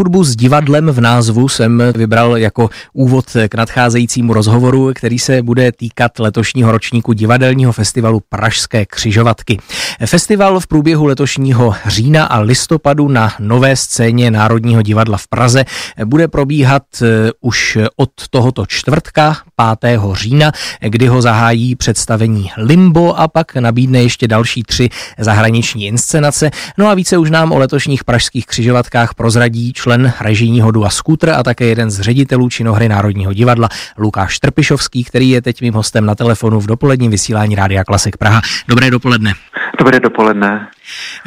hudbu s divadlem v názvu jsem vybral jako úvod k nadcházejícímu rozhovoru, který se bude týkat letošního ročníku divadelního festivalu Pražské křižovatky. Festival v průběhu letošního října a listopadu na nové scéně Národního divadla v Praze bude probíhat eh, už od tohoto čtvrtka 5. října, kdy ho zahájí představení Limbo a pak nabídne ještě další tři zahraniční inscenace. No a více už nám o letošních pražských křižovatkách prozradí člen režijního dua Scooter a také jeden z ředitelů činohry Národního divadla Lukáš Trpišovský, který je teď mým hostem na telefonu v dopoledním vysílání Rádia Klasik Praha. Dobré dopoledne. Dobré dopoledne.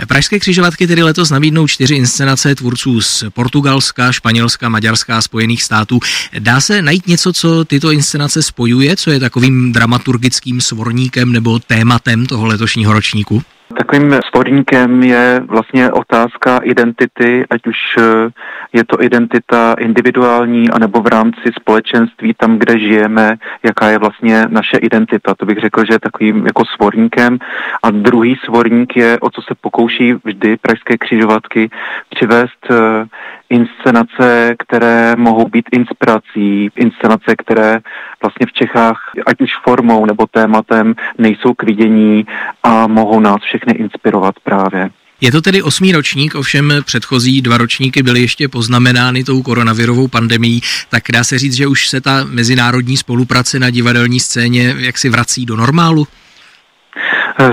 Pražské křižovatky tedy letos nabídnou čtyři inscenace tvůrců z Portugalska, Španělska, Maďarska a Spojených států. Dá se najít něco, co tyto inscenace spojuje, co je takovým dramaturgickým svorníkem nebo tématem toho letošního ročníku? Takovým sporníkem je vlastně otázka identity, ať už eh, je to identita individuální, anebo v rámci společenství, tam, kde žijeme, jaká je vlastně naše identita. To bych řekl, že je takovým jako svorníkem. A druhý svorník je, o co se pokouší vždy pražské křižovatky, přivést eh, inscenace, které mohou být inspirací, inscenace, které vlastně v Čechách, ať už formou nebo tématem, nejsou k vidění a mohou nás všechny inspirovat právě. Je to tedy osmý ročník, ovšem předchozí dva ročníky byly ještě poznamenány tou koronavirovou pandemí, tak dá se říct, že už se ta mezinárodní spolupráce na divadelní scéně jaksi vrací do normálu?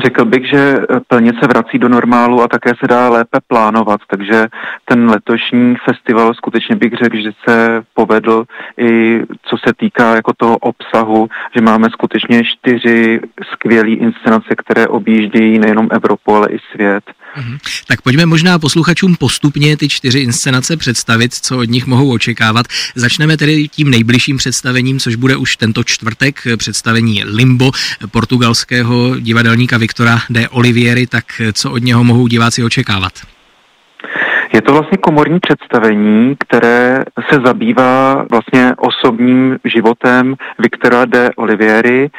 Řekl bych, že plně se vrací do normálu a také se dá lépe plánovat, takže ten letošní festival skutečně bych řekl, že se povedl i co se týká jako toho obsahu, že máme skutečně čtyři skvělé inscenace, které objíždějí nejenom Evropu, ale i svět. Mhm. Tak pojďme možná posluchačům postupně ty čtyři inscenace představit, co od nich mohou očekávat. Začneme tedy tím nejbližším představením, což bude už tento čtvrtek, představení Limbo portugalského divadelníka Viktora de Olivieri, tak co od něho mohou diváci očekávat? Je to vlastně komorní představení, které se zabývá vlastně osobním životem Viktora de Olivieri.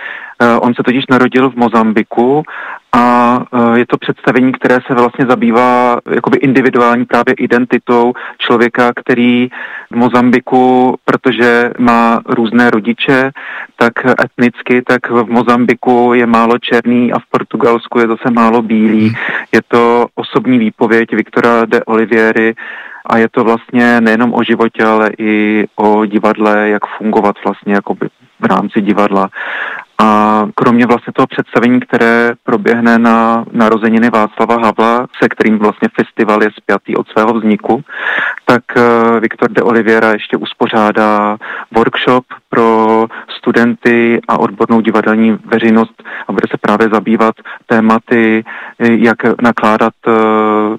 Eh, on se totiž narodil v Mozambiku a e, je to představení, které se vlastně zabývá jakoby individuální právě identitou člověka, který v Mozambiku, protože má různé rodiče, tak etnicky, tak v Mozambiku je málo černý a v Portugalsku je zase málo bílý. Je to osobní výpověď Viktora de Olivieri a je to vlastně nejenom o životě, ale i o divadle, jak fungovat vlastně jakoby v rámci divadla. A kromě vlastně toho představení, které proběhne na narozeniny Václava Havla, se kterým vlastně festival je spjatý od svého vzniku, tak eh, Viktor de Oliveira ještě uspořádá workshop pro studenty a odbornou divadelní veřejnost a bude se právě zabývat tématy, jak nakládat, eh,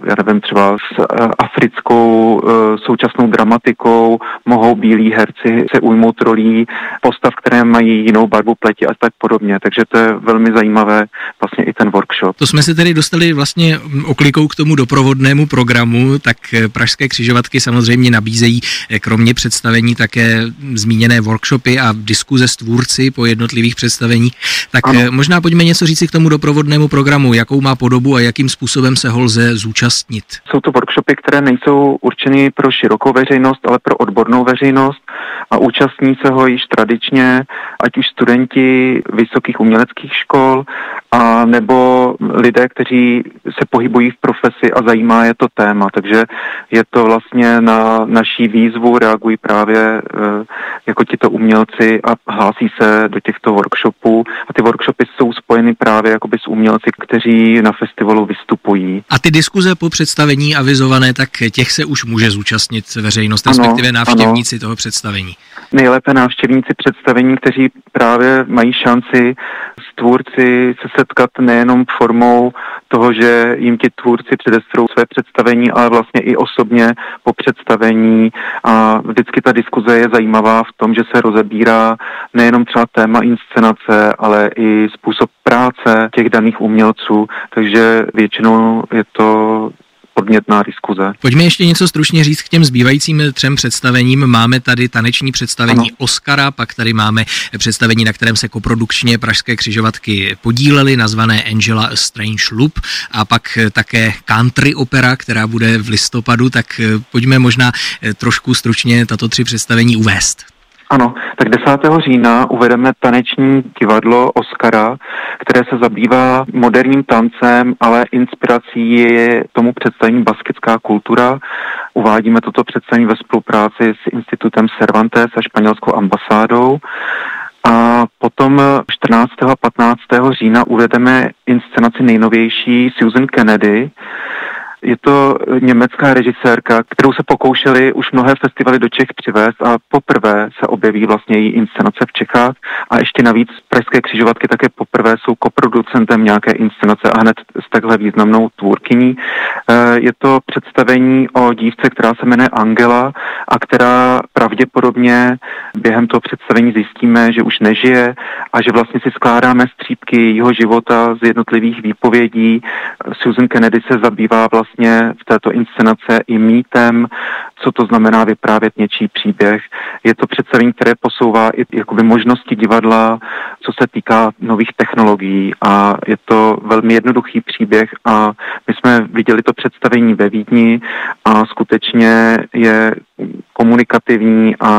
já nevím, třeba s eh, africkou současnou dramatikou, mohou bílí herci se ujmout rolí postav, které mají jinou barvu pleti a tak podobně. Takže to je velmi zajímavé vlastně i ten workshop. To jsme se tedy dostali vlastně oklikou k tomu doprovodnému programu, tak Pražské křižovatky samozřejmě nabízejí kromě představení také zmíněné workshopy a diskuze s tvůrci po jednotlivých představeních. Tak ano. možná pojďme něco říci k tomu doprovodnému programu, jakou má podobu a jakým způsobem se ho lze zúčastnit. Jsou to workshopy, které nejsou určeny pro širokou veřejnost, ale pro odbornou veřejnost a účastní se ho již tradičně, ať už studenti vysokých uměleckých škol, a nebo lidé, kteří se pohybují v profesi a zajímá je to téma. Takže je to vlastně na naší výzvu, reagují právě e, jako tito umělci a hlásí se do těchto workshopů. A ty workshopy jsou spojeny právě jakoby s umělci, kteří na festivalu vystupují. A ty diskuze po představení avizované, tak těch se už může zúčastnit veřejnost, respektive návštěvníci ano. toho představení. Nejlépe návštěvníci představení, kteří právě mají šanci s tvůrci se setkat nejenom formou toho, že jim ti tvůrci předestrou své představení, ale vlastně i osobně po představení. A vždycky ta diskuze je zajímavá v tom, že se rozebírá nejenom třeba téma inscenace, ale i způsob práce těch daných umělců, takže většinou je to podnětná diskuze. Pojďme ještě něco stručně říct k těm zbývajícím třem představením. Máme tady taneční představení ano. Oscara, pak tady máme představení, na kterém se koprodukčně pražské křižovatky podílely, nazvané Angela A Strange Loop a pak také country opera, která bude v listopadu, tak pojďme možná trošku stručně tato tři představení uvést. Ano, tak 10. října uvedeme taneční divadlo Oscara, které se zabývá moderním tancem, ale inspirací je tomu představení baskická kultura. Uvádíme toto představení ve spolupráci s institutem Cervantes a španělskou ambasádou. A potom 14. a 15. října uvedeme inscenaci nejnovější Susan Kennedy, je to německá režisérka, kterou se pokoušeli už mnohé festivaly do Čech přivést a poprvé se objeví vlastně její inscenace v Čechách a ještě navíc Pražské křižovatky také poprvé jsou koproducentem nějaké inscenace a hned s takhle významnou tvůrkyní. Eh, je to představení o dívce, která se jmenuje Angela a která pravděpodobně během toho představení zjistíme, že už nežije a že vlastně si skládáme střípky jejího života z jednotlivých výpovědí. Susan Kennedy se zabývá vlastně vlastně v této inscenace i mýtem, co to znamená vyprávět něčí příběh. Je to představení, které posouvá i jakoby možnosti divadla, co se týká nových technologií a je to velmi jednoduchý příběh a my jsme viděli to představení ve Vídni a skutečně je komunikativní a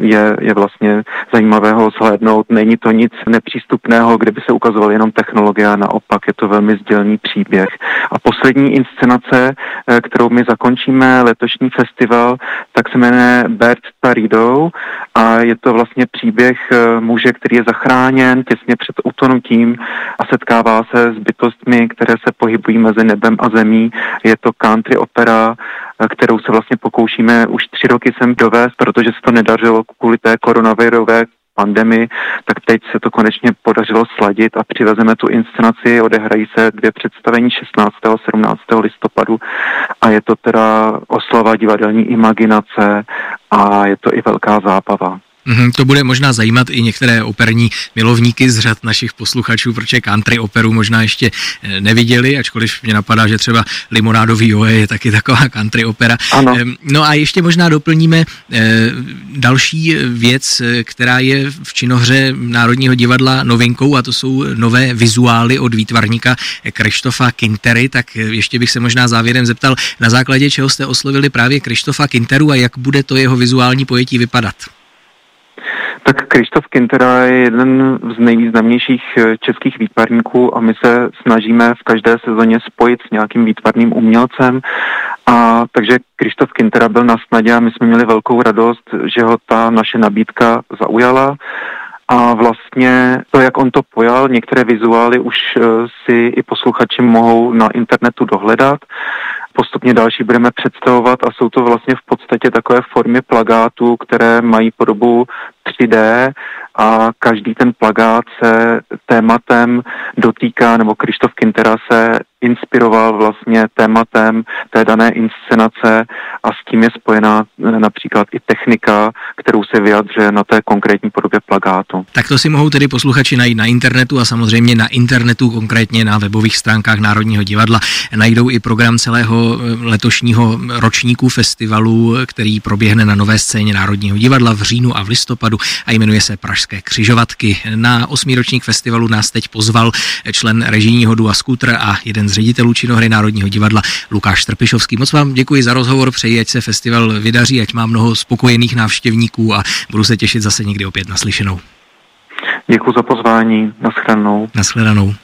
je, je vlastně zajímavé ho zhlédnout. Není to nic nepřístupného, kde by se ukazovaly jenom technologie, a naopak je to velmi sdělný příběh. A poslední inscenace, eh, kterou my zakončíme letošní festival, tak se jmenuje Bert Taridou a je to vlastně příběh eh, muže, který je zachráněn těsně před utonutím a setkává se s bytostmi, které se pohybují mezi nebem a zemí. Je to country opera, kterou se vlastně pokoušíme už tři roky sem dovést, protože se to nedařilo kvůli té koronavirové pandemii, tak teď se to konečně podařilo sladit a přivezeme tu inscenaci, odehrají se dvě představení 16. a 17. listopadu a je to teda oslava divadelní imaginace a je to i velká zábava. Mm-hmm, to bude možná zajímat i některé operní milovníky z řad našich posluchačů, protože country operu možná ještě eh, neviděli, ačkoliv mě napadá, že třeba Limonádový Joe je taky taková country opera. Ano. No a ještě možná doplníme eh, další věc, eh, která je v činohře Národního divadla novinkou a to jsou nové vizuály od výtvarníka Krištofa Kintery, tak ještě bych se možná závěrem zeptal, na základě čeho jste oslovili právě Krištofa Kinteru a jak bude to jeho vizuální pojetí vypadat? Tak Krištof Kintera je jeden z nejvýznamnějších eh, českých výtvarníků a my se snažíme v každé sezóně spojit s nějakým výtvarným umělcem. A takže Krištof Kintera byl na snadě a my jsme měli velkou radost, že ho ta naše nabídka zaujala. A vlastně to, jak on to pojal, některé vizuály už eh, si i posluchači mohou na internetu dohledat postupně další budeme představovat a jsou to vlastně v podstatě takové formy plagátů, které mají podobu 3D a každý ten plagát se tématem dotýká, nebo Krištof Kintera se inspiroval vlastně tématem té dané inscenace a s tím je spojená například i technika, kterou se vyjadřuje na té konkrétní podobě plagátu. Tak to si mohou tedy posluchači najít na internetu a samozřejmě na internetu, konkrétně na webových stránkách Národního divadla, najdou i program celého eh, letošního ročníku festivalu, který proběhne na nové scéně Národního divadla v říjnu a v listopadu a jmenuje se Pražské křižovatky. Na osmý ročník festivalu nás teď pozval člen režijního Dua Scooter a jeden z ředitelů činohry Národního divadla Lukáš Trpišovský. Moc vám děkuji za rozhovor, přeji, ať se festival vydaří, ať má mnoho spokojených návštěvníků a budu se těšit zase někdy opět naslyšenou. Děkuji za pozvání. Naschledanou. Naschledanou.